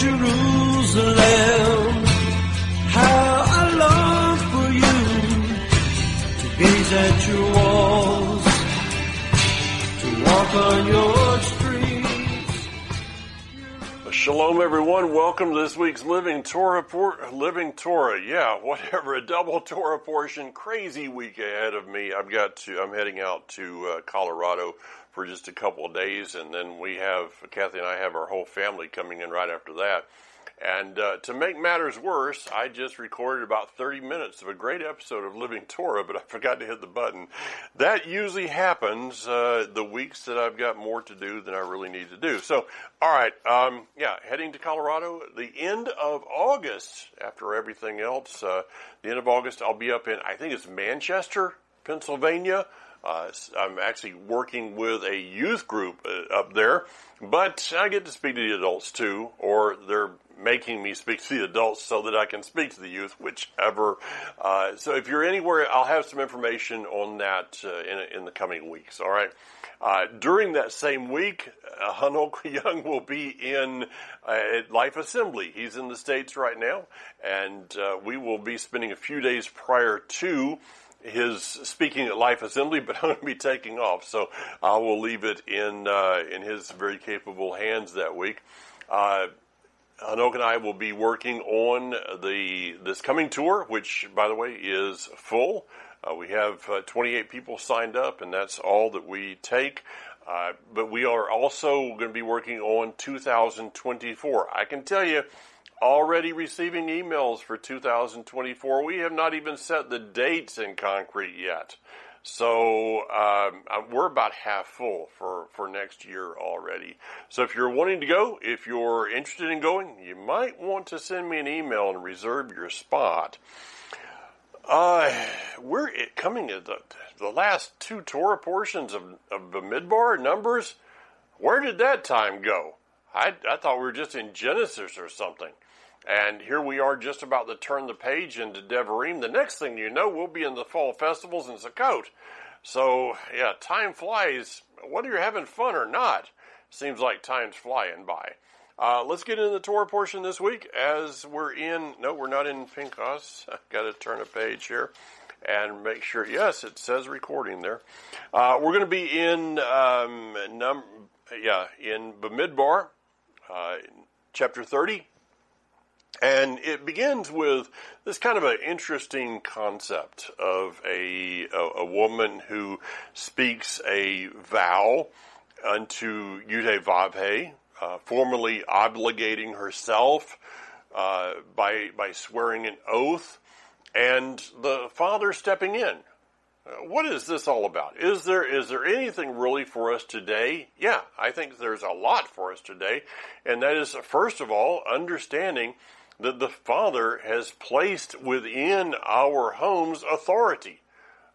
Jerusalem. How I long for you to gaze at your walls, to walk on your streets. Shalom, everyone. Welcome to this week's Living Torah. Por- Living Torah, yeah, whatever. A double Torah portion. Crazy week ahead of me. I've got to. I'm heading out to uh, Colorado for just a couple of days, and then we have Kathy and I have our whole family coming in right after that. And uh, to make matters worse, I just recorded about 30 minutes of a great episode of Living Torah, but I forgot to hit the button. That usually happens uh, the weeks that I've got more to do than I really need to do. So, all right, um, yeah, heading to Colorado, the end of August, after everything else, uh, the end of August, I'll be up in, I think it's Manchester, Pennsylvania. Uh, I'm actually working with a youth group uh, up there, but I get to speak to the adults too, or they're making me speak to the adults so that I can speak to the youth, whichever. Uh, so if you're anywhere, I'll have some information on that uh, in, in the coming weeks. All right. Uh, during that same week, uh, Hanoch Young will be in uh, Life Assembly. He's in the States right now, and uh, we will be spending a few days prior to his speaking at Life Assembly, but I'm going to be taking off, so I will leave it in uh, in his very capable hands that week. Uh, Hanoch and I will be working on the this coming tour, which, by the way, is full. Uh, we have uh, 28 people signed up, and that's all that we take. Uh, but we are also going to be working on 2024. I can tell you, already receiving emails for 2024. We have not even set the dates in concrete yet. So um, uh, we're about half full for, for next year already. So if you're wanting to go, if you're interested in going, you might want to send me an email and reserve your spot. Uh, we're coming to the, the last two Torah portions of, of the Midbar numbers. Where did that time go? I, I thought we were just in Genesis or something. And here we are just about to turn the page into Devarim. The next thing you know, we'll be in the fall festivals in Sukkot. So, yeah, time flies. Whether you're having fun or not, seems like time's flying by. Uh, let's get into the Torah portion this week as we're in, no, we're not in Pinchas. I've got to turn a page here and make sure, yes, it says recording there. Uh, we're going to be in, um, num, yeah, in Bamidbar, uh, chapter 30. And it begins with this kind of an interesting concept of a, a, a woman who speaks a vow unto Yudhe Vavhe, uh, formally obligating herself uh, by, by swearing an oath, and the father stepping in. Uh, what is this all about? Is there is there anything really for us today? Yeah, I think there's a lot for us today, and that is first of all understanding that the Father has placed within our homes authority.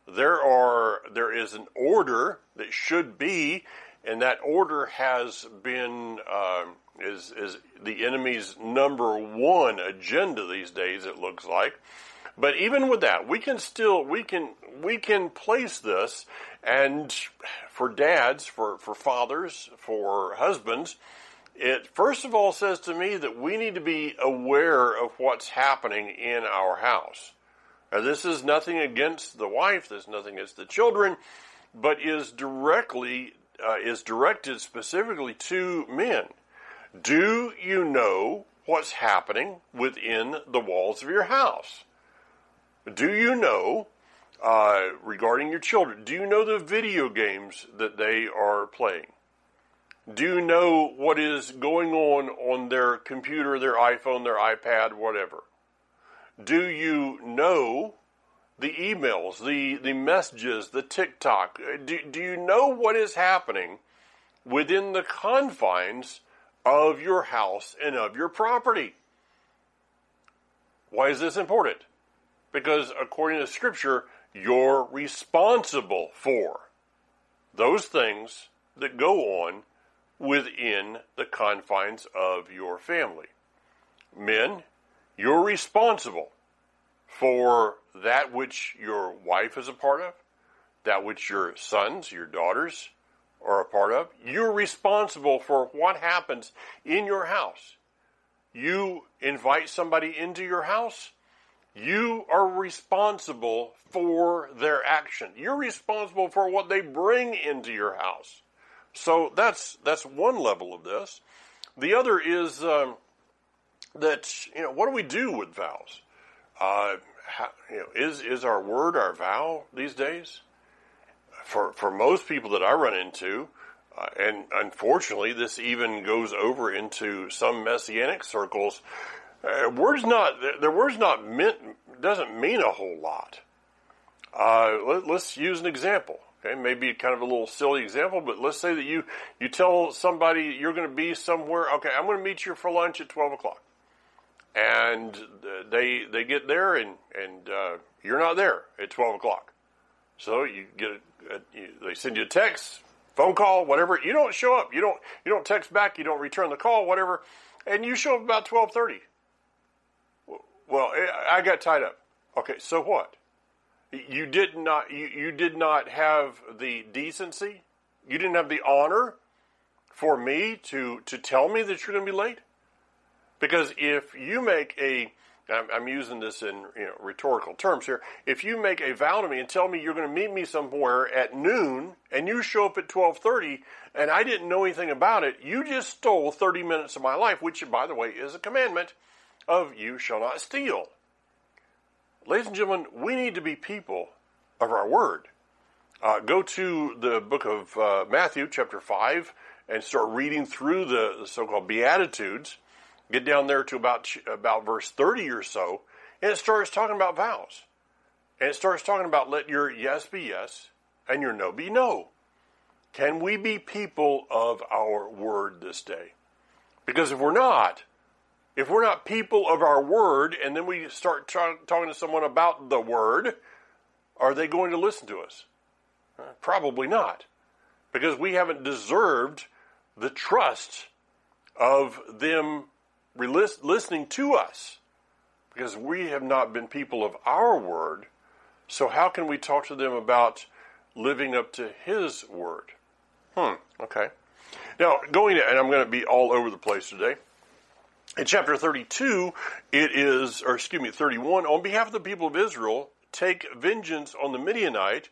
There are there is an order that should be, and that order has been uh, is is the enemy's number one agenda these days. It looks like, but even with that, we can still we can we can place this, and for dads, for for fathers, for husbands it first of all says to me that we need to be aware of what's happening in our house. Now, this is nothing against the wife, there's nothing against the children, but is directly uh, is directed specifically to men. Do you know what's happening within the walls of your house? Do you know uh, regarding your children? Do you know the video games that they are playing? Do you know what is going on on their computer, their iPhone, their iPad, whatever? Do you know the emails, the, the messages, the TikTok? Do, do you know what is happening within the confines of your house and of your property? Why is this important? Because according to Scripture, you're responsible for those things that go on within the confines of your family. Men, you're responsible for that which your wife is a part of, that which your sons, your daughters are a part of. You're responsible for what happens in your house. you invite somebody into your house, you are responsible for their action. You're responsible for what they bring into your house. So that's that's one level of this. The other is um, that you know what do we do with vows? Uh, how, you know, is is our word our vow these days? For for most people that I run into, uh, and unfortunately, this even goes over into some messianic circles. Uh, words not their words not meant doesn't mean a whole lot. Uh, let, us use an example. Okay, maybe kind of a little silly example, but let's say that you you tell somebody you're going to be somewhere. Okay, I'm going to meet you for lunch at twelve o'clock, and they they get there and and uh, you're not there at twelve o'clock. So you get a, you, they send you a text, phone call, whatever. You don't show up. You don't you don't text back. You don't return the call, whatever. And you show up about twelve thirty. Well, I got tied up. Okay, so what? You did not you, you did not have the decency. You didn't have the honor for me to to tell me that you're going to be late. Because if you make a I'm using this in you know, rhetorical terms here. If you make a vow to me and tell me you're going to meet me somewhere at noon, and you show up at 12:30, and I didn't know anything about it, you just stole 30 minutes of my life, which, by the way, is a commandment of "you shall not steal." Ladies and gentlemen, we need to be people of our word. Uh, go to the book of uh, Matthew, chapter 5, and start reading through the, the so called Beatitudes. Get down there to about, about verse 30 or so, and it starts talking about vows. And it starts talking about let your yes be yes and your no be no. Can we be people of our word this day? Because if we're not, if we're not people of our word and then we start tra- talking to someone about the word, are they going to listen to us? Uh, probably not. Because we haven't deserved the trust of them listening to us. Because we have not been people of our word. So, how can we talk to them about living up to His word? Hmm, okay. Now, going to, and I'm going to be all over the place today. In chapter 32, it is, or excuse me, 31, on behalf of the people of Israel, take vengeance on the Midianite.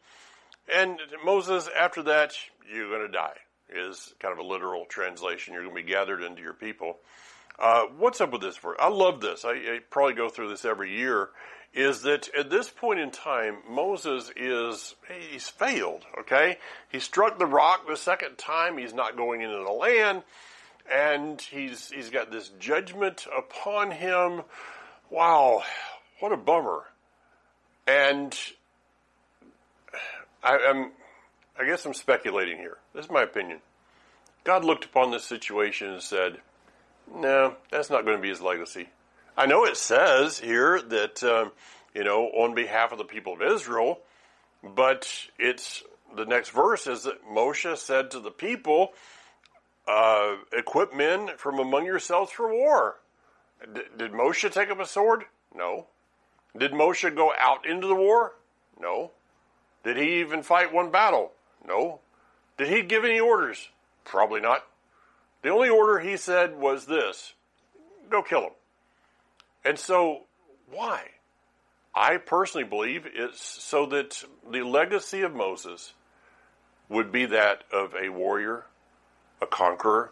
And Moses, after that, you're going to die, is kind of a literal translation. You're going to be gathered into your people. Uh, what's up with this verse? I love this. I, I, probably go through this every year. Is that at this point in time, Moses is, he's failed, okay? He struck the rock the second time. He's not going into the land and he's he's got this judgment upon him. Wow, what a bummer! And I, am I guess I'm speculating here. This is my opinion. God looked upon this situation and said, "No, that's not going to be his legacy." I know it says here that um, you know on behalf of the people of Israel, but it's the next verse is that Moshe said to the people uh, equip men from among yourselves for war. D- did Moshe take up a sword? No. Did Moshe go out into the war? No. Did he even fight one battle? No. Did he give any orders? Probably not. The only order he said was this go kill him. And so, why? I personally believe it's so that the legacy of Moses would be that of a warrior a conqueror,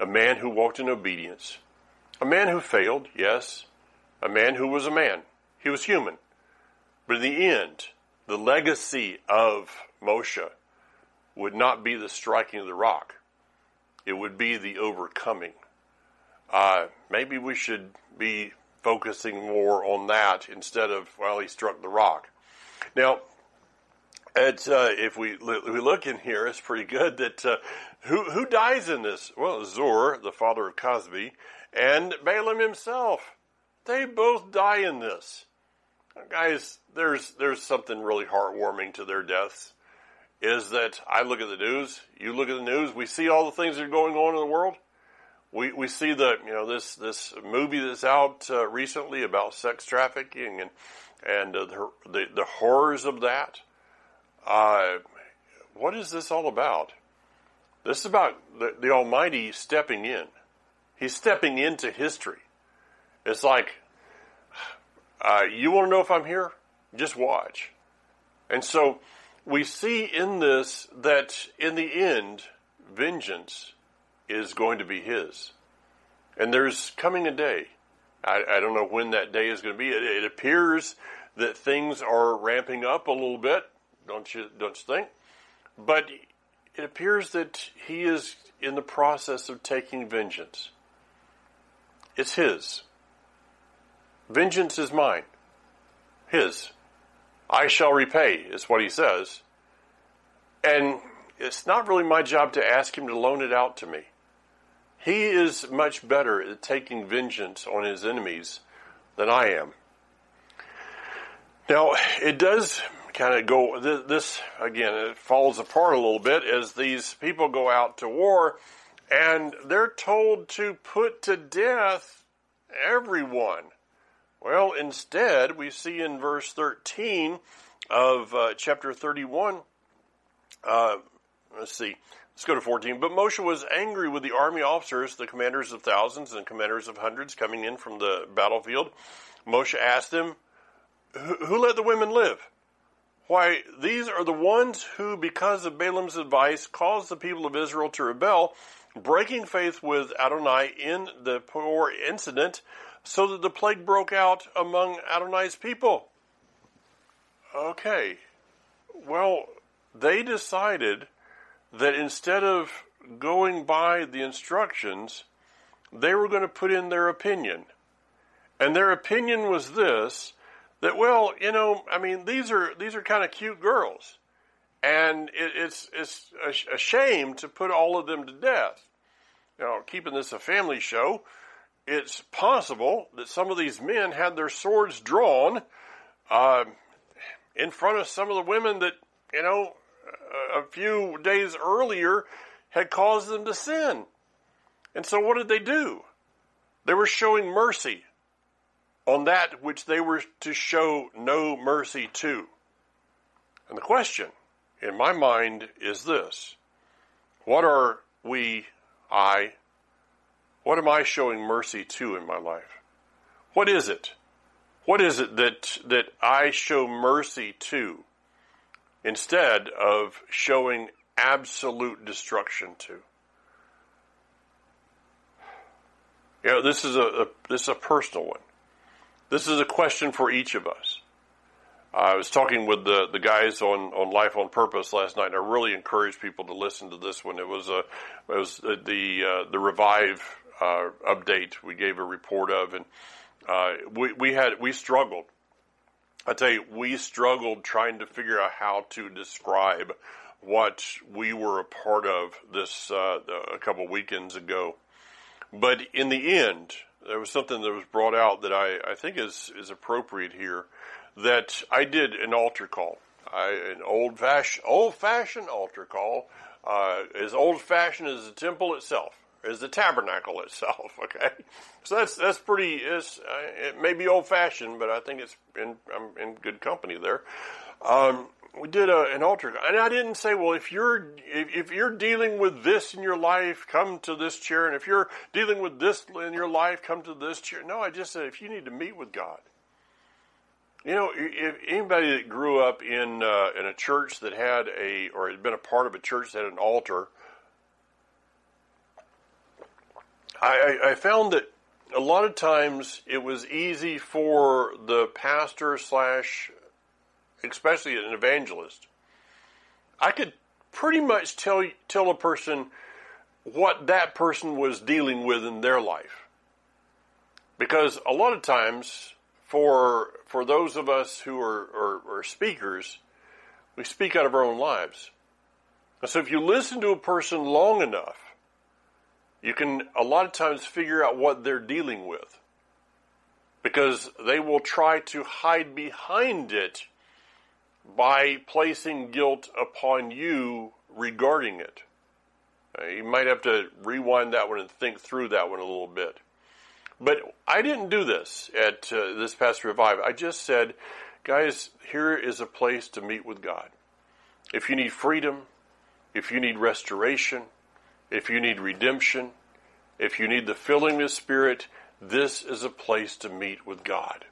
a man who walked in obedience, a man who failed, yes, a man who was a man. He was human. But in the end, the legacy of Moshe would not be the striking of the rock. It would be the overcoming. Uh, maybe we should be focusing more on that instead of, well, he struck the rock. Now, it's, uh, if we we look in here, it's pretty good that uh, who who dies in this? Well, Zur, the father of Cozbi, and Balaam himself. They both die in this. Guys, there's there's something really heartwarming to their deaths. Is that I look at the news, you look at the news, we see all the things that are going on in the world. We we see the you know this this movie that's out uh, recently about sex trafficking and and uh, the, the the horrors of that uh, what is this all about? This is about the, the Almighty stepping in. He's stepping into history. It's like, uh, you want to know if I'm here? Just watch. And so we see in this that in the end, vengeance is going to be his. And there's coming a day. I, I don't know when that day is going to be. It, it, appears that things are ramping up a little bit, don't you, don't you think? But it appears that he is in the process of taking vengeance. It's his. Vengeance is mine. His. I shall repay, is what he says. And it's not really my job to ask him to loan it out to me. He is much better at taking vengeance on his enemies than I am. Now, it does kind of go, this, again, it falls apart a little bit as these people go out to war and they're told to put to death everyone. Well, instead, we see in verse 13 of uh, chapter 31, uh, let's see, let's go to 14. But Moshe was angry with the army officers, the commanders of thousands and commanders of hundreds coming in from the battlefield. Moshe asked them, Who let the women live? Why, these are the ones who, because of Balaam's advice, caused the people of Israel to rebel, breaking faith with Adonai in the Peor incident so that the plague broke out among Adonai's people. Okay, well, they decided that instead of going by the instructions, they were going to put in their opinion. And their opinion was this that well, you know, I mean, these are these are kind of cute girls, and it, it's it's a, a, shame to put all of them to death. You know, keeping this a family show, it's possible that some of these men had their swords drawn uh, in front of some of the women that, you know, a few days earlier had caused them to sin. And so what did they do? They were showing mercy on that which they were to show no mercy to. And the question in my mind is this What are we, I, what am I showing mercy to in my life? What is it? What is it that, that I show mercy to instead of showing absolute destruction to? You know, this is a, a this is a personal one. This is a question for each of us. I was talking with the, the guys on, on Life on Purpose last night, and I really encourage people to listen to this one. It was a it was the uh, the revive uh, update we gave a report of, and uh, we we had we struggled. I tell you, we struggled trying to figure out how to describe what we were a part of this uh, a couple weekends ago. But in the end, there was something that was brought out that I, I think is is appropriate here. That I did an altar call, I, an old fashioned old fashioned altar call, uh, as old fashioned as the temple itself as the tabernacle itself. Okay, so that's that's pretty. Is uh, it may be old fashioned, but I think it's in I'm in good company there. Um, we did a, an altar, and I didn't say, well, if you're if, if you're dealing with this in your life, come to this chair, and if you're dealing with this in your life, come to this chair. No, I just said, if you need to meet with God. You know, if anybody that grew up in uh, in a church that had a or had been a part of a church that had an altar, I, I found that a lot of times it was easy for the pastor slash, especially an evangelist. I could pretty much tell tell a person what that person was dealing with in their life, because a lot of times for for those of us who are, are, are speakers, we speak out of our own lives. And so if you listen to a person long enough, you can a lot of times figure out what they're dealing with because they will try to hide behind it by placing guilt upon you regarding it. Uh, you might have to rewind that one and think through that one a little bit. But I didn't do this at uh, this past revive. I just said, guys, here is a place to meet with God. If you need freedom, if you need restoration, if you need redemption, if you need the filling of the Spirit, this is a place to meet with God.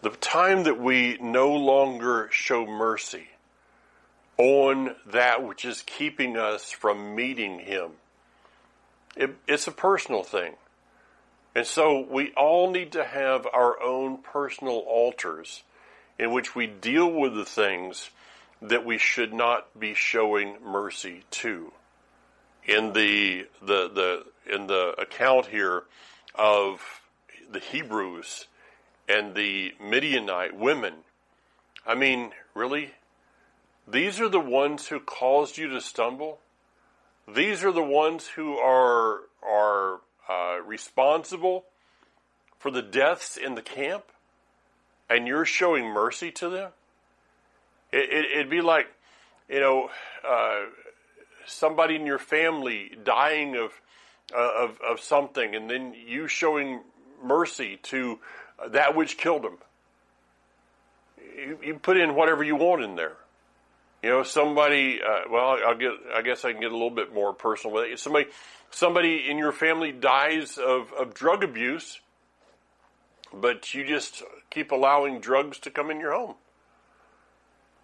The time that we no longer show mercy on that which is keeping us from meeting Him, it, it's a personal thing. And so we all need to have our own personal altars in which we deal with the things that we should not be showing mercy to. In the the the in the account here of the Hebrews and the Midianite women, I mean, really, these are the ones who caused you to stumble. These are the ones who are are uh, responsible for the deaths in the camp, and you're showing mercy to them. It, would it, be like, you know, uh, somebody in your family dying of, uh, of, of something, and then you showing mercy to that which killed them. You, you put in whatever you want in there. You know, somebody. Uh, well, I'll get. I guess I can get a little bit more personal with it. Somebody, somebody in your family dies of, of drug abuse, but you just keep allowing drugs to come in your home.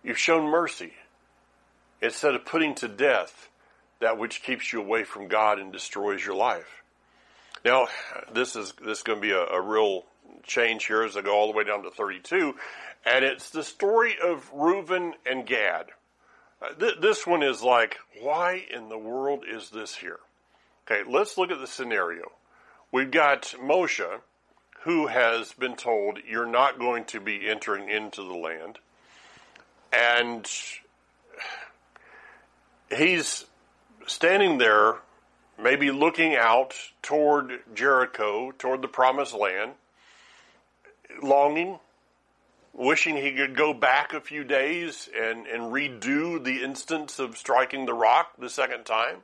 You've shown mercy instead of putting to death that which keeps you away from God and destroys your life. Now, this is this is going to be a, a real change here as I go all the way down to 32, and it's the story of Reuben and Gad. Uh, th- this one is like, why in the world is this here? Okay, let's look at the scenario. We've got Moshe, who has been told, You're not going to be entering into the land and he's standing there, maybe looking out toward Jericho, toward the promised land, longing, wishing he could go back a few days and, and redo the instance of striking the rock the second time.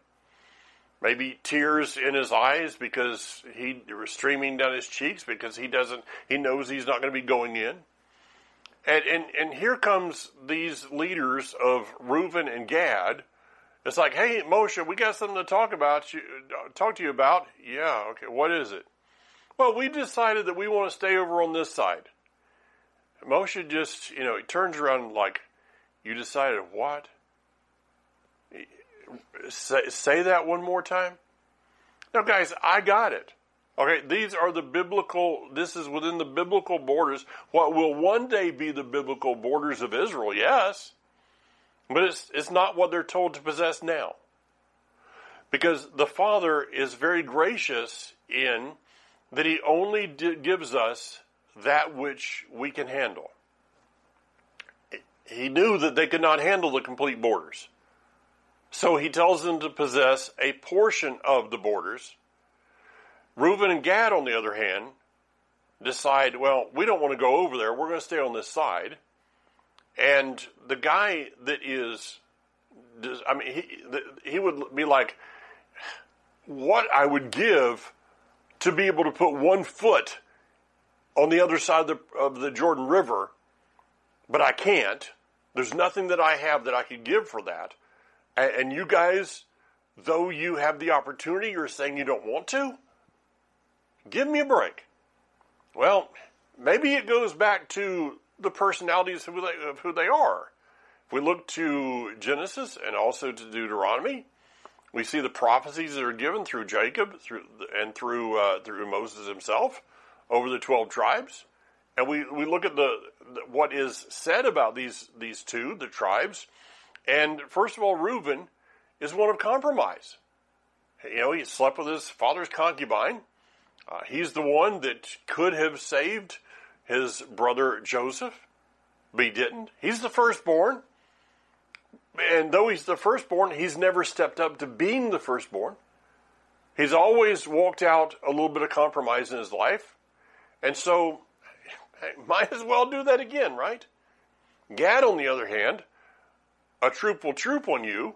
Maybe tears in his eyes because he were streaming down his cheeks because he doesn't, he knows he's not going to be going in. And, and, and here comes these leaders of Reuben and Gad. It's like, hey, Moshe, we got something to talk about. You, talk to you about. Yeah, okay. What is it? Well, we decided that we want to stay over on this side. Moshe just, you know, he turns around like, you decided what? Say, say that one more time. Now, guys, I got it. Okay, these are the biblical, this is within the biblical borders. What will one day be the biblical borders of Israel, yes. But it's, it's not what they're told to possess now. Because the Father is very gracious in that He only gives us that which we can handle. He knew that they could not handle the complete borders. So He tells them to possess a portion of the borders Reuben and Gad, on the other hand, decide, well, we don't want to go over there. We're going to stay on this side. And the guy that is, I mean, he, he would be like, what I would give to be able to put one foot on the other side of the, of the Jordan River, but I can't. There's nothing that I have that I could give for that. And, and you guys, though you have the opportunity, you're saying you don't want to? Give me a break. Well, maybe it goes back to the personalities of who they, of who they are. If we look to Genesis and also to Deuteronomy, we see the prophecies that are given through Jacob through, and through uh, through Moses himself over the twelve tribes, and we, we look at the, what is said about these these two the tribes, and first of all, Reuben is one of compromise. You know, he slept with his father's concubine. Uh, he's the one that could have saved his brother Joseph, but he didn't. He's the firstborn. And though he's the firstborn, he's never stepped up to being the firstborn. He's always walked out a little bit of compromise in his life. And so, might as well do that again, right? Gad, on the other hand, a troop will troop on you.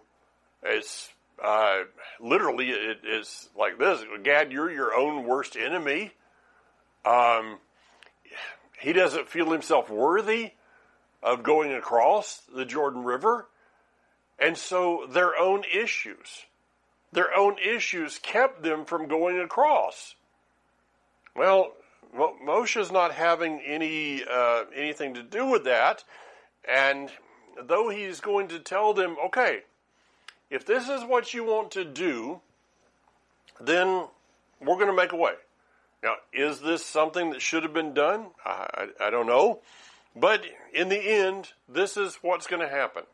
It's uh, literally, it is like this Gad, you're your own worst enemy. Um, he doesn't feel himself worthy of going across the Jordan River. And so their own issues their own issues kept them from going across. Well, Moshe's not having any uh, anything to do with that, and though he's going to tell them, okay, if this is what you want to do, then we're going to make a way. Now, is this something that should have been done? I, I, I don't know. But in the end, this is what's going to happen.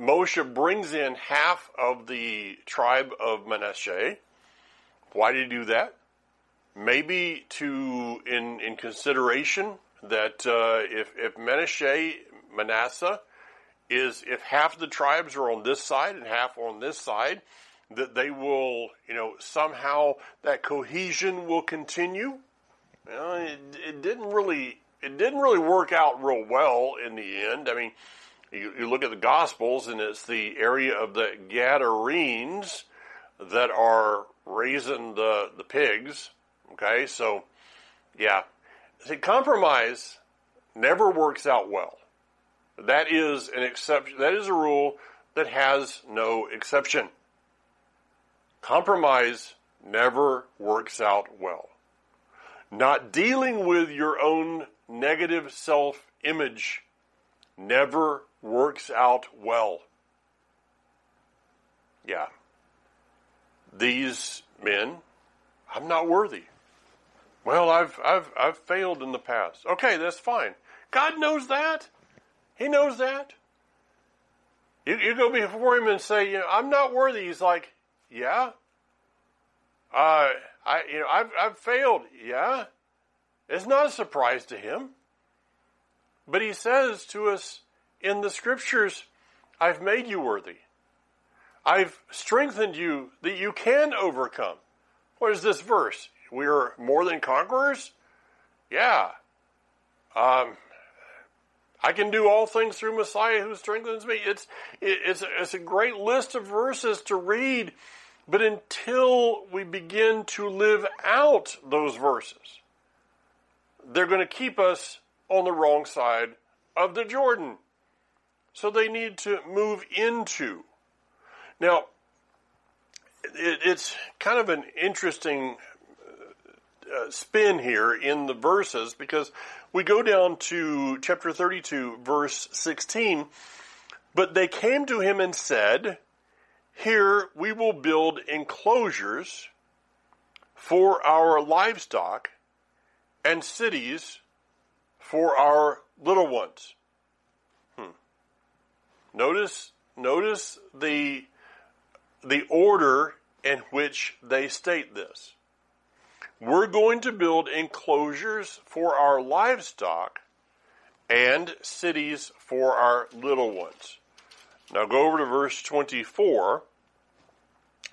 Moshe brings in half of the tribe of Manasseh. Why did he do that? Maybe to in in consideration that uh, if if Manasseh Manasseh is if half the tribes are on this side and half on this side, that they will you know somehow that cohesion will continue. It, it didn't really it didn't really work out real well in the end. I mean, you, you look at the Gospels, and it's the area of the Gadarenes that are raising the the pigs. Okay, so yeah, see, compromise never works out well. That is an exception. That is a rule that has no exception. Compromise never works out well. Not dealing with your own negative self image never works out well. Yeah. These men, I'm not worthy. Well, I've, I've, I've failed in the past. Okay, that's fine. God knows that. He knows that. You, you go before him and say, you know, I'm not worthy. He's like, yeah. Uh, I, you know, I've, I've failed. Yeah. It's not a surprise to him. But he says to us in the scriptures, I've made you worthy. I've strengthened you that you can overcome. What is this verse? We are more than conquerors? Yeah. Um, I can do all things through Messiah who strengthens me. It's, it's, it's a great list of verses to read, but until we begin to live out those verses, they're going to keep us on the wrong side of the Jordan. So they need to move into. Now, it, it's kind of an interesting uh, spin here in the verses because we go down to chapter 32, verse 16. But they came to him and said, Here we will build enclosures for our livestock and cities for our little ones. Notice, notice the, the order in which they state this. We're going to build enclosures for our livestock and cities for our little ones. Now go over to verse 24.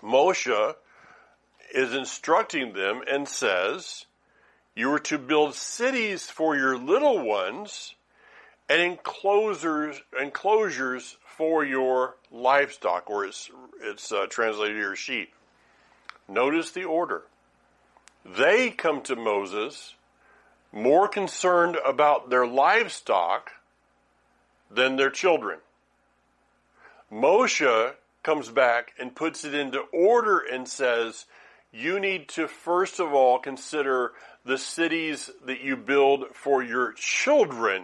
Moshe is instructing them and says, You are to build cities for your little ones and enclosures, enclosures for your livestock, or it's, it's uh, translated here sheep. Notice the order. They come to Moses more concerned about their livestock than their children. Moshe comes back and puts it into order and says, you need to first of all consider the cities that you build for your children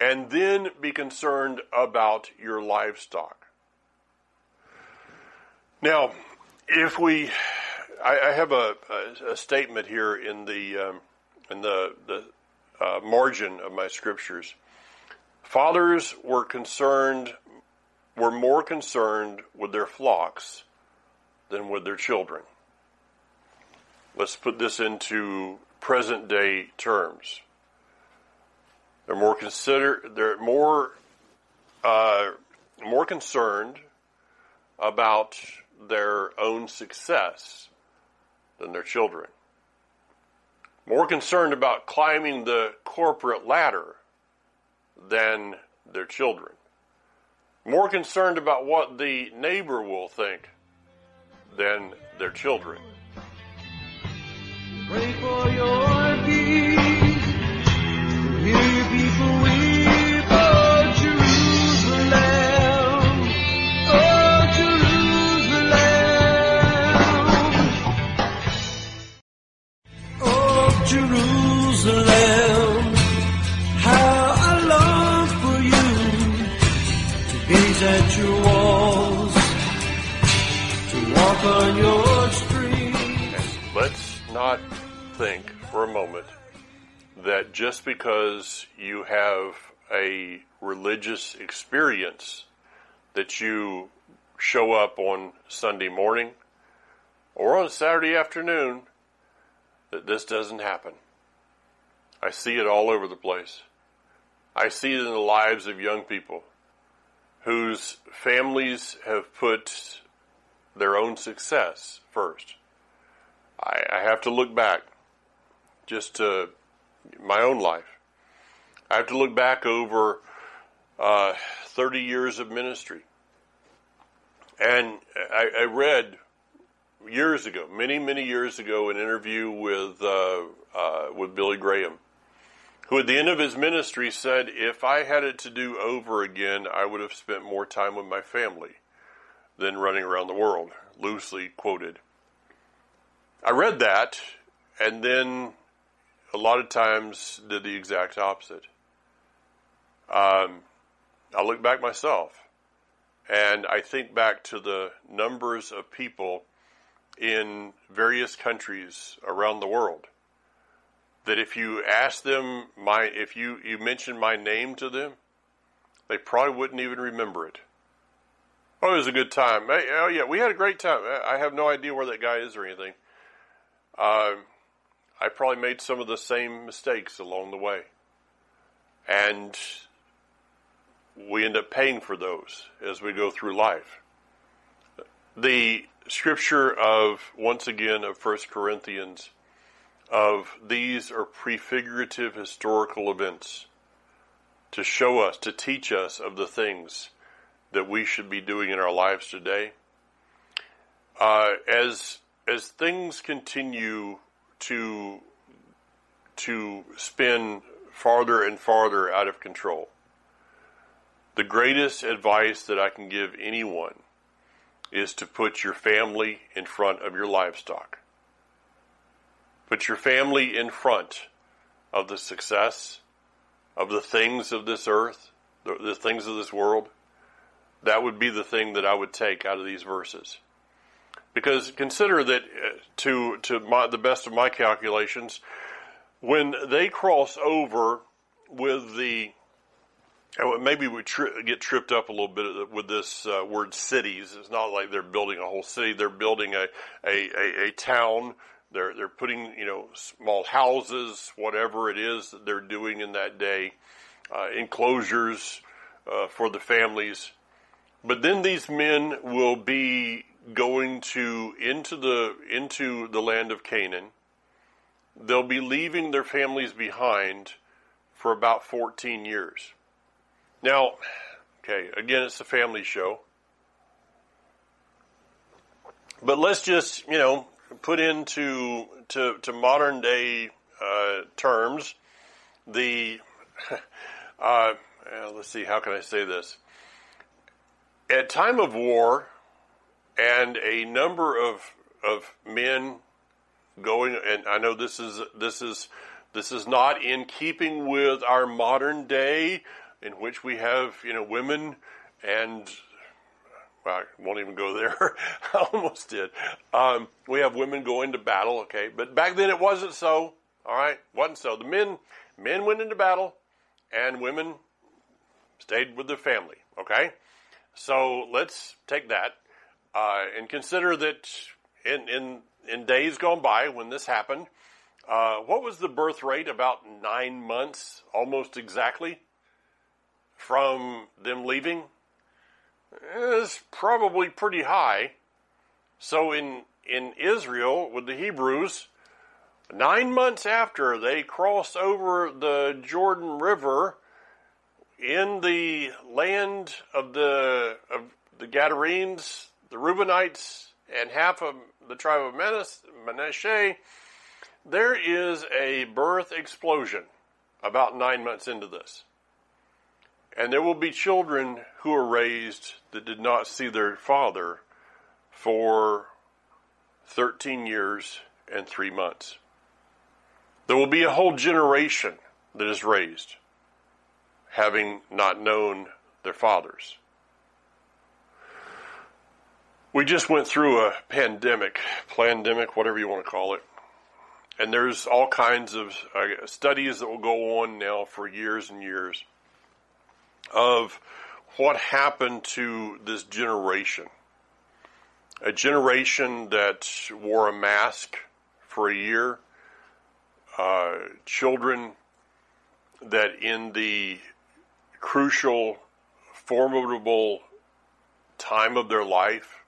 and then be concerned about your livestock. Now, if we I, I have a, a, a, statement here in the um, in the the uh, margin of my scriptures. Fathers were concerned, were more concerned with their flocks than with their children. Let's put this into present day terms. They're more consider. They're more uh, more concerned about their own success than their children. More concerned about climbing the corporate ladder than their children. More concerned about what the neighbor will think than their children. Jerusalem. How I long for you to gaze at your walls, to walk on your streets. Let's not think for a moment that just because you have a religious experience that you show up on Sunday morning or on Saturday afternoon that this doesn't happen. I see it all over the place. I see it in the lives of young people whose families have put their own success first. I, I have to look back just to my own life. I have to look back over uh, 30 years of ministry. And I, I, read years ago, many, many years ago, an interview with, uh, uh, with Billy Graham, who at the end of his ministry said, If I had it to do over again, I would have spent more time with my family than running around the world, loosely quoted. I read that and then a lot of times did the exact opposite. Um, I look back myself and I think back to the numbers of people in various countries around the world that if you ask them my if you you mention my name to them they probably wouldn't even remember it oh it was a good time hey, oh yeah we had a great time i have no idea where that guy is or anything um, I probably made some of the same mistakes along the way. And we end up paying for those as we go through life. The scripture of, once again, of 1 Corinthians, of these are prefigurative historical events to show us, to teach us of the things that we should be doing in our lives today. Uh, as as things continue to to spin farther and farther out of control. The greatest advice that I can give anyone is to put your family in front of your livestock. Put your family in front of the success of the things of this earth, the, the things of this world. That would be the thing that I would take out of these verses. Because consider that uh, to to my, the best of my calculations, when they cross over with the maybe we tri- get tripped up a little bit with this uh, word cities. It's not like they're building a whole city; they're building a a, a, a town. They're they're putting you know small houses, whatever it is that they're doing in that day, uh, enclosures uh, for the families. But then these men will be going to into the into the land of Canaan. They'll be leaving their families behind for about 14 years. Now, okay, again it's a family show. But let's just, you know, put into to, to modern day uh, terms the uh, let's see how can I say this at time of war and a number of of men going and I know this is this is this is not in keeping with our modern day in which we have you know women and well, I won't even go there. I almost did. Um, we have women going to battle, okay, but back then it wasn't so. All right, wasn't so. The men men went into battle, and women stayed with their family. Okay, so let's take that uh, and consider that in, in, in days gone by when this happened, uh, what was the birth rate? About nine months, almost exactly, from them leaving. Is probably pretty high. So in in Israel with the Hebrews, nine months after they crossed over the Jordan River in the land of the of the Gadarenes, the Reubenites, and half of the tribe of Manasseh, there is a birth explosion about nine months into this. And there will be children who are raised that did not see their father for 13 years and three months. There will be a whole generation that is raised having not known their fathers. We just went through a pandemic, pandemic, whatever you want to call it. And there's all kinds of uh, studies that will go on now for years and years of what happened to this generation. A generation that wore a mask for a year, uh, children that in the crucial, formidable time of their life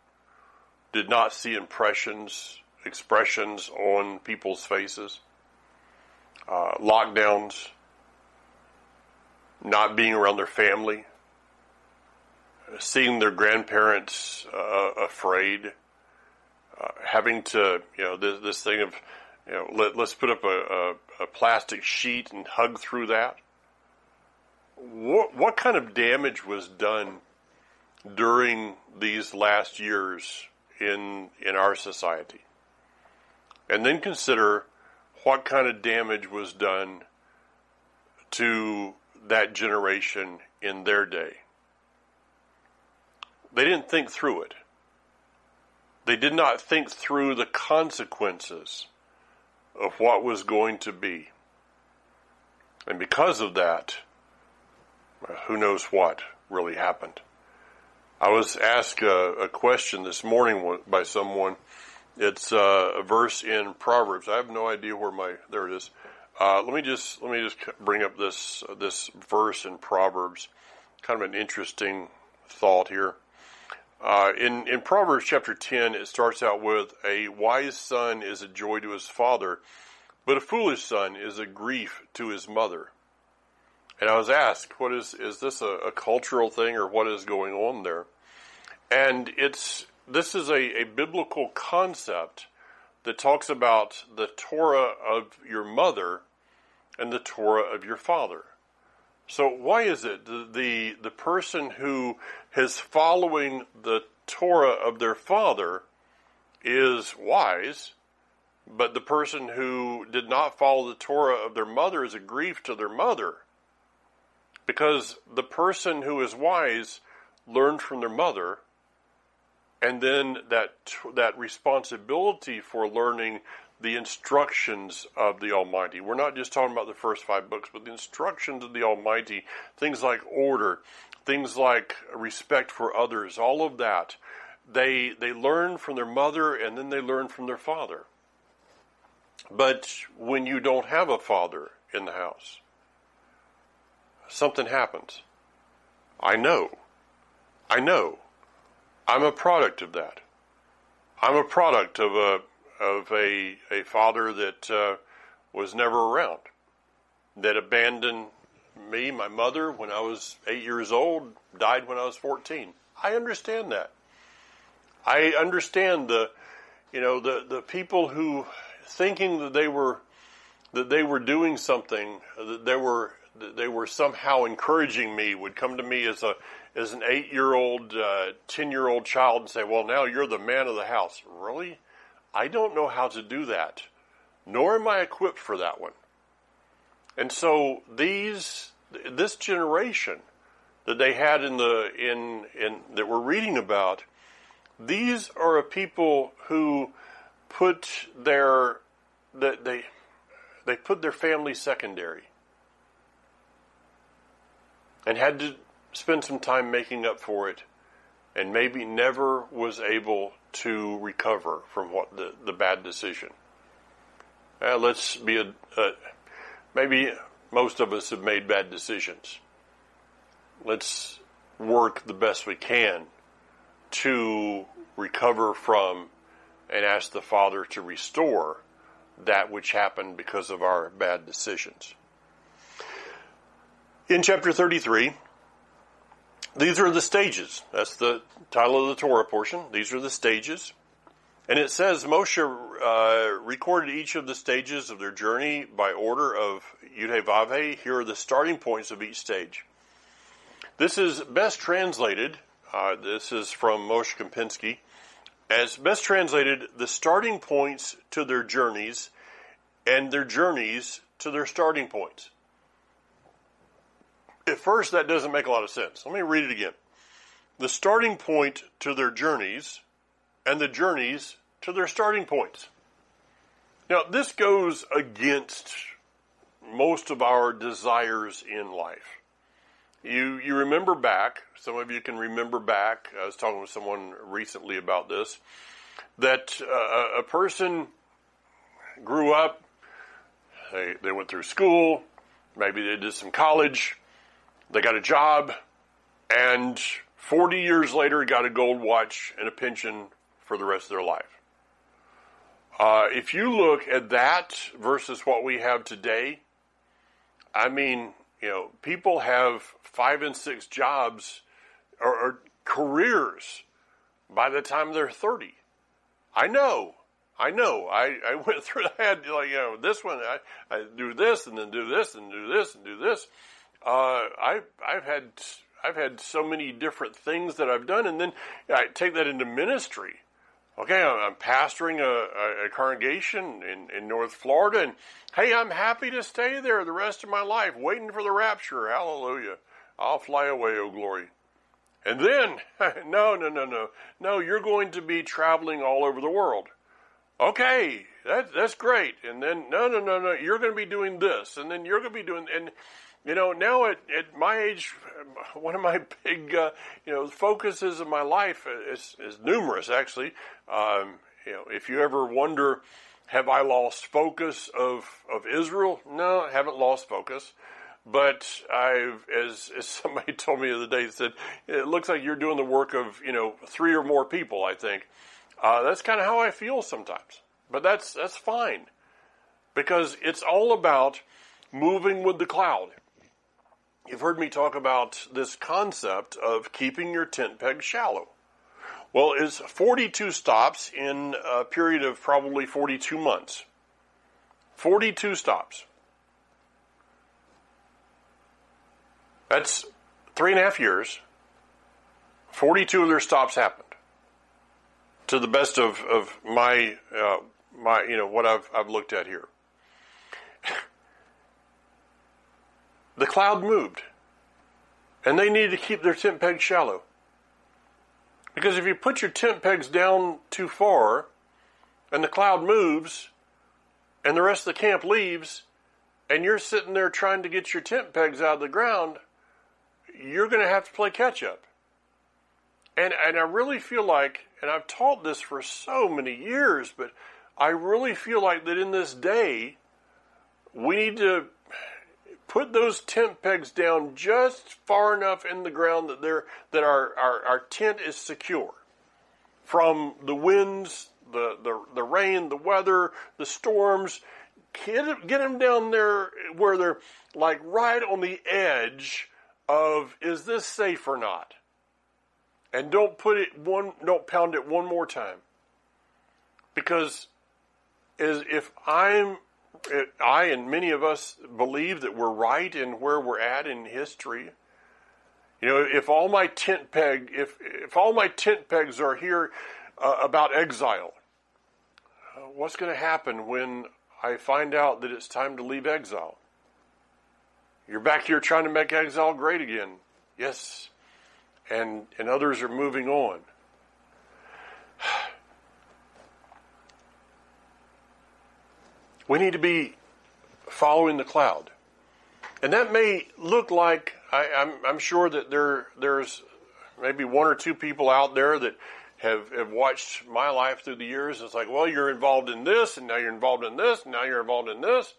did not see impressions, expressions on people's faces, uh, lockdowns, not being around their family, seeing their grandparents uh, afraid, uh, having to, you know, this, this thing of, you know, let, us put up a, a, a, plastic sheet and hug through that. What, what kind of damage was done during these last years in in our society. And then consider what kind of damage was done to that generation in their day. They didn't think through it. They did not think through the consequences of what was going to be. And because of that, who knows what really happened. I was asked a, a question this morning by someone. It's uh, a verse in Proverbs. I have no idea where my there it is. Uh, let me just let me just bring up this uh, this verse in Proverbs. Kind of an interesting thought here. Uh, in in Proverbs chapter ten, it starts out with a wise son is a joy to his father, but a foolish son is a grief to his mother. And I was asked, what is, is this a, a cultural thing or what is going on there? And it's, this is a, a biblical concept that talks about the Torah of your mother and the Torah of your father. So why is it the, the, person who is following the Torah of their father is wise, but the person who did not follow the Torah of their mother is a grief to their mother? Because the person who is wise learned from their mother, and then that that responsibility for learning the instructions of the Almighty. We're not just talking about the first five books, but the instructions of the Almighty, things like order, things like respect for others, all of that. They they learn from their mother and then they learn from their father. But when you don't have a father in the house, something happens. I know. I know. I'm a product of that. I'm a product of a of a a father that uh, was never around, that abandoned me, my mother, when I was eight years old, died when I was fourteen. I understand that. I understand the, you know, the the people who thinking that they were that they were doing something, that they were they were somehow encouraging me would come to me as a as an eight year old, uh, ten year old child and say, "Well, now you're the man of the house." Really, I don't know how to do that, nor am I equipped for that one. And so these this generation that they had in the in in that we're reading about, these are a people who put their that they they put their family secondary and had to spend some time making up for it and maybe never was able to recover from what the, the bad decision. Uh, let's be a, uh, maybe most of us have made bad decisions. Let's work the best we can to recover from and ask the Father to restore that which happened because of our bad decisions. In chapter 33, these are the stages. That's the title of the Torah portion. These are the stages. And it says Moshe uh, recorded each of the stages of their journey by order of Yudhe Here are the starting points of each stage. This is best translated, uh, this is from Moshe Kempinski, as best translated, the starting points to their journeys and their journeys to their starting points. At first, that doesn't make a lot of sense. Let me read it again. The starting point to their journeys, and the journeys to their starting points. Now, this goes against most of our desires in life. You, you remember back, some of you can remember back, I was talking with someone recently about this, that uh, a person grew up, they, they went through school, maybe they did some college, they got a job, and 40 years later got a gold watch and a pension for the rest of their life. Uh, if you look at that versus what we have today, I mean, you know, people have five and six jobs or, or careers by the time they're 30. I know. I know. I, I went through that, like, you know, this one, I, I do this and then do this and do this and do this. Uh, I've, I've had, I've had so many different things that I've done and then I take that into ministry. Okay, I'm pastoring a, a, congregation in, in North Florida, and hey, I'm happy to stay there the rest of my life, waiting for the rapture. Hallelujah. I'll fly away, oh glory. And then, no, no, no, no, no, you're going to be traveling all over the world. Okay, that, that's great. And then, no, no, no, no, you're going to be doing this, and then you're going to be doing, and you know, now at, at my age, one of my big, uh, you know, focuses of my life is, is numerous, actually. Um, you know, if you ever wonder, have I lost focus of, of Israel? No, I haven't lost focus. But I've, as, as somebody told me the other day, said, it looks like you're doing the work of, you know, three or more people, I think. Uh, that's kind of how I feel sometimes. But that's, that's fine. Because it's all about moving with the cloud. You've heard me talk about this concept of keeping your tent peg shallow. Well, it's 42 stops in a period of probably 42 months. 42 stops. That's three and a half years. 42 of their stops happened. To the best of, of my, uh, my, you know, what I've, I've looked at here. The cloud moved. And they needed to keep their tent pegs shallow. Because if you put your tent pegs down too far and the cloud moves and the rest of the camp leaves and you're sitting there trying to get your tent pegs out of the ground, you're going to have to play catch up. And, and I really feel like, and I've taught this for so many years, but I really feel like that in this day, we need to put those tent pegs down just far enough in the ground that that our, our, our tent is secure from the winds, the, the, the rain, the weather, the storms. Get, get them down there where they're like right on the edge of is this safe or not? And don't put it one, don't pound it one more time. Because is if I'm I and many of us believe that we're right in where we're at in history. You know, if all my tent peg, if if all my tent pegs are here uh, about exile, uh, what's going to happen when I find out that it's time to leave exile? You're back here trying to make exile great again. Yes, and and others are moving on. We need to be following the cloud. And that may look like, I, am sure that there there's maybe one or two people out there that have, have watched my life through the years. It's like, well, you're involved in this, and now you're involved in this, and now you're involved in this.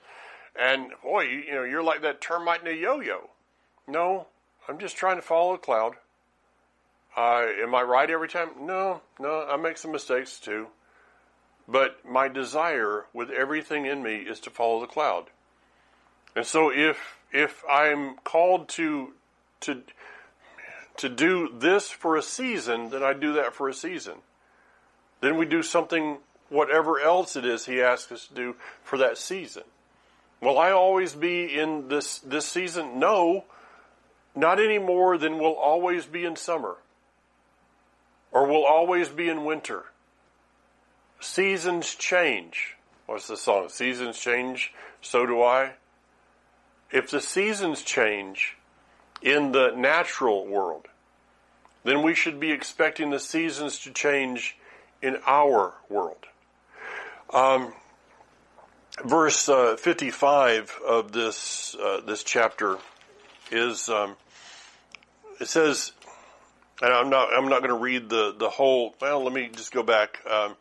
And boy, you, you know, you're like that termite in a yo-yo. No, I'm just trying to follow the cloud. Uh, am I right every time? No, no, I make some mistakes too. But my desire with everything in me is to follow the cloud. And so if if I'm called to to to do this for a season, then I do that for a season. Then we do something whatever else it is he asks us to do for that season. Will I always be in this this season? No. Not any more than we'll always be in summer. Or we'll always be in winter Seasons change. what's the song? Seasons change, so do I. If the seasons change in the natural world, then we should be expecting the seasons to change in our world. Um, verse uh, 55 of this uh, this chapter is um, it says, and I'm not I'm not going to read the the whole. Well, let me just go back. Um,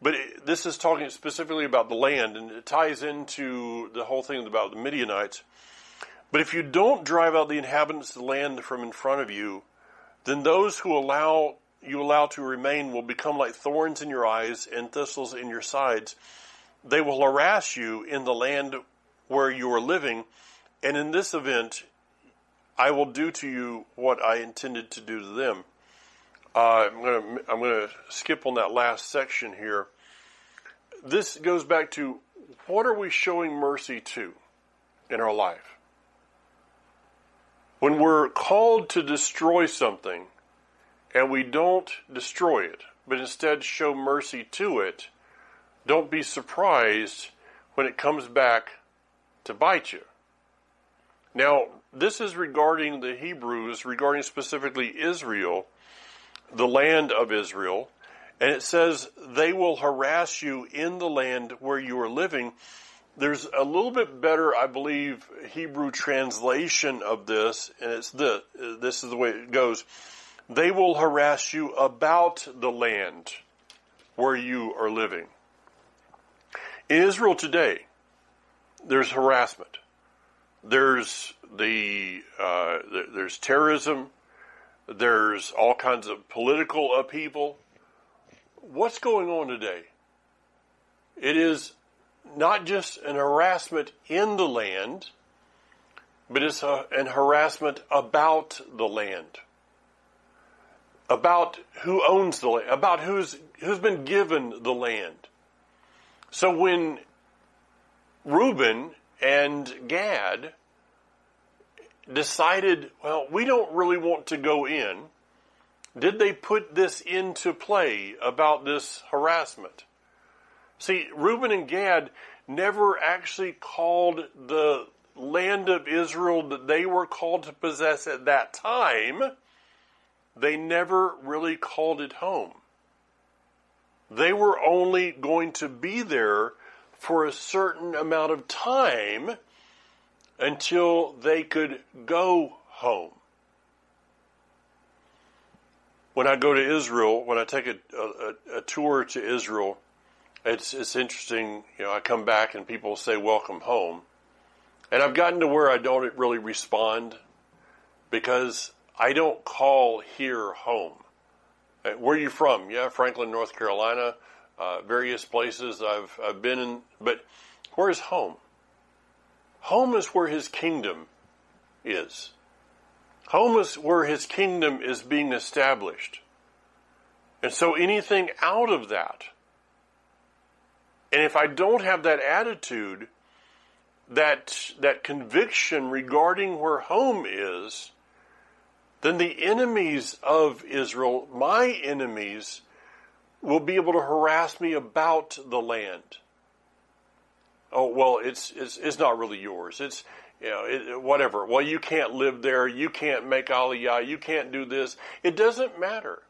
but it, this is talking specifically about the land, and it ties into the whole thing about the Midianites. But if you don't drive out the inhabitants of the land from in front of you, then those who allow you allow to remain will become like thorns in your eyes and thistles in your sides. They will harass you in the land where you are living, and in this event, I will do to you what I intended to do to them. Uh, I'm going to I'm going to skip on that last section here. This goes back to what are we showing mercy to in our life? When we're called to destroy something and we don't destroy it, but instead show mercy to it, don't be surprised when it comes back to bite you. Now, this is regarding the Hebrews, regarding specifically Israel, the land of Israel, and it says, they will harass you in the land where you are living. There's a little bit better, I believe, Hebrew translation of this, and it's this, this is the way it goes. They will harass you about the land where you are living. In Israel today, there's harassment. There's the uh, there's terrorism. There's all kinds of political upheaval. What's going on today? It is not just an harassment in the land, but it's a, an harassment about the land, about who owns the land, about who's who's been given the land. So when Reuben and Gad decided, well, we don't really want to go in, did they put this into play about this harassment? See, Reuben and Gad never actually called the land of Israel that they were called to possess at that time, they never really called it home. They were only going to be there for a certain amount of time until they could go home. When I go to Israel, when I take a, a, a tour to Israel, it's it's interesting. You know, I come back and people say "Welcome home," and I've gotten to where I don't really respond because I don't call here home. Uh, where are you from? Yeah, Franklin, North Carolina. Uh, various places I've I've been in, but where's home? Home is where his kingdom is. Home is where his kingdom is being established. And so anything out of that, and if I don't have that attitude, that, that conviction regarding where home is, then the enemies of Israel, my enemies, will be able to harass me about the land oh well it's it's, it's not really yours. It's you know it, whatever. Well you can't live there. You can't make aliyah. You can't do this. It doesn't matter.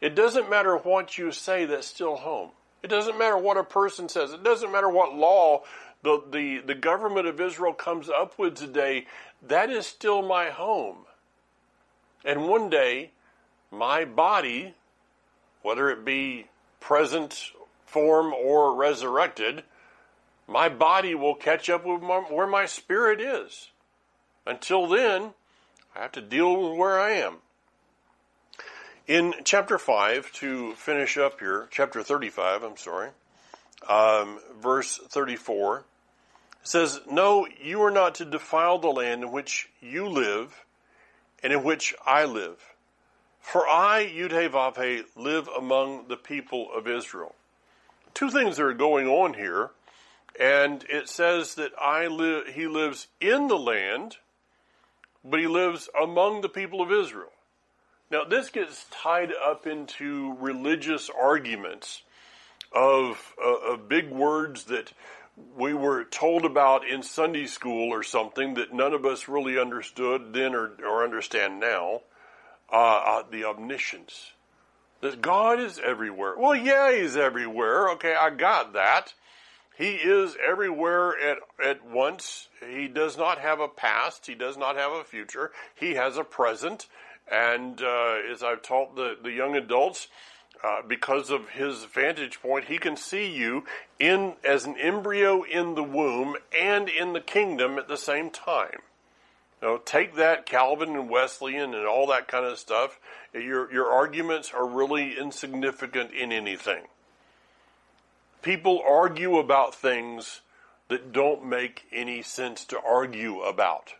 It doesn't matter what you say that's still home. It doesn't matter what a person says. It doesn't matter what law the, the, the government of Israel comes up with today, that is still my home. And one day, my body, whether it be present form or resurrected, my body will catch up with my, where my spirit is. Until then, I have to deal with where I am. In chapter 5, to finish up here, chapter 35, I'm sorry, um, verse 34, it says, No, you are not to defile the land in which you live and in which I live. For I, Yudhe live among the people of Israel. Two things are going on here. And it says that I li- he lives in the land, but he lives among the people of Israel. Now, this gets tied up into religious arguments of, uh, of big words that we were told about in Sunday school or something that none of us really understood then or, or understand now. Uh, uh, the omniscience. That God is everywhere. Well, yeah, He's everywhere. Okay, I got that. He is everywhere at, at once. He does not have a past. He does not have a future. He has a present. And uh, as I've taught the, the young adults, uh, because of his vantage point, he can see you in as an embryo in the womb and in the kingdom at the same time. Know, take that Calvin and Wesleyan and all that kind of stuff. Your your arguments are really insignificant in anything. People argue about things that don't make any sense to argue about.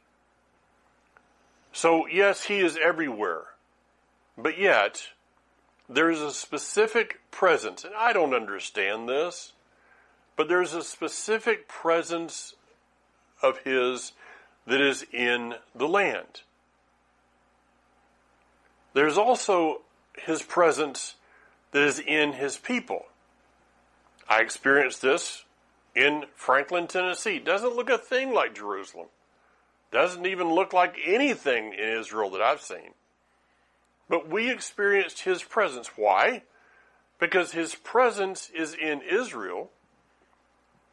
So yes, he is everywhere. But yet, there's a specific presence, and I don't understand this, but there's a specific presence of his that is in the land. There's also his presence that is in his people. I experienced this in Franklin, Tennessee. Doesn't look a thing like Jerusalem. Doesn't even look like anything in Israel that I've seen. But we experienced his presence. Why? Because his presence is in Israel,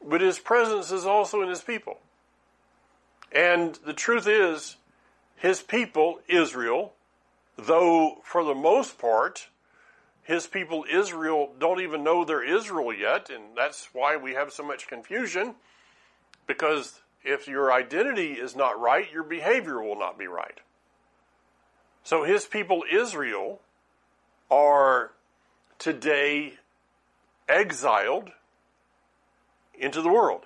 but his presence is also in his people. And the truth is, his people, Israel, though for the most part, his people, Israel, don't even know they're Israel yet, and that's why we have so much confusion, because if your identity is not right, your behavior will not be right. So his people, Israel, are today exiled into the world.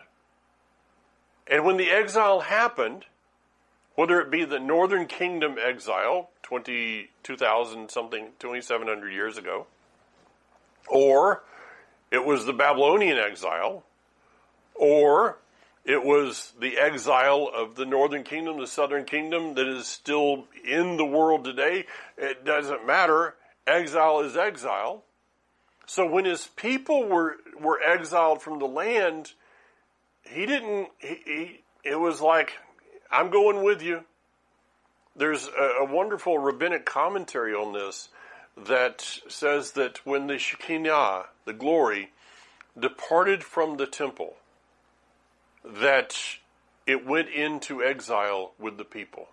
And when the exile happened, whether it be the northern kingdom exile, 20, 2000 something, 2700 years ago, or it was the Babylonian exile, or it was the exile of the northern kingdom, the southern kingdom that is still in the world today. It doesn't matter. Exile is exile. So when his people were, were exiled from the land, he didn't, he, he, it was like, I'm going with you. There's a, a wonderful rabbinic commentary on this that says that when the Shekinah, the glory, departed from the temple, that it went into exile with the people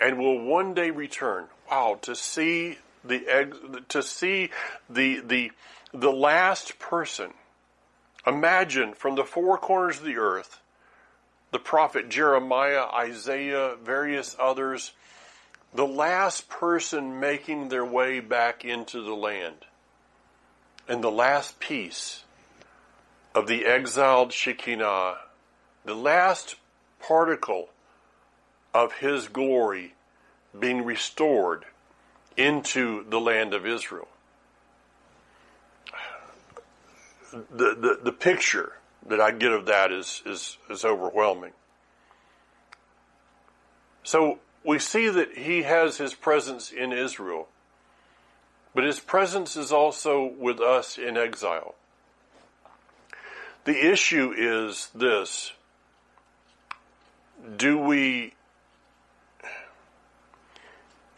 and will one day return. Wow, to see the to see the the the last person. Imagine from the four corners of the earth, the prophet Jeremiah, Isaiah, various others, the last person making their way back into the land. And the last piece of the exiled Shekinah, the last particle of his glory being restored into the land of Israel. The, the, the picture that I get of that is, is, is overwhelming. So we see that he has his presence in Israel, but his presence is also with us in exile. The issue is this do we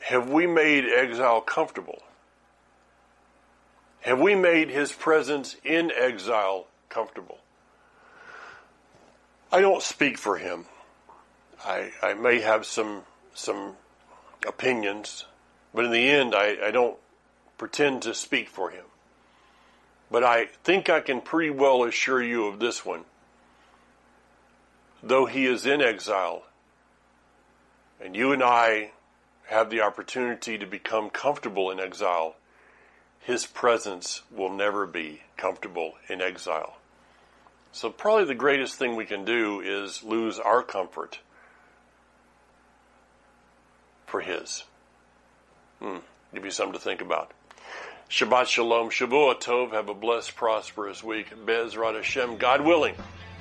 have we made exile comfortable? Have we made his presence in exile comfortable? I don't speak for him. I, I may have some some opinions, but in the end, I, I don't pretend to speak for him. But I think I can pretty well assure you of this one. Though he is in exile, and you and I have the opportunity to become comfortable in exile, his presence will never be comfortable in exile. So, probably the greatest thing we can do is lose our comfort for his. Hmm. Give you something to think about. Shabbat Shalom, Shavua Tov. Have a blessed, prosperous week. Bezrat Hashem, God willing.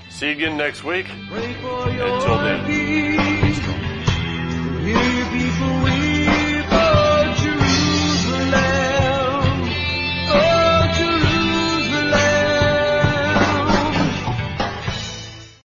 See you again next week. Until then.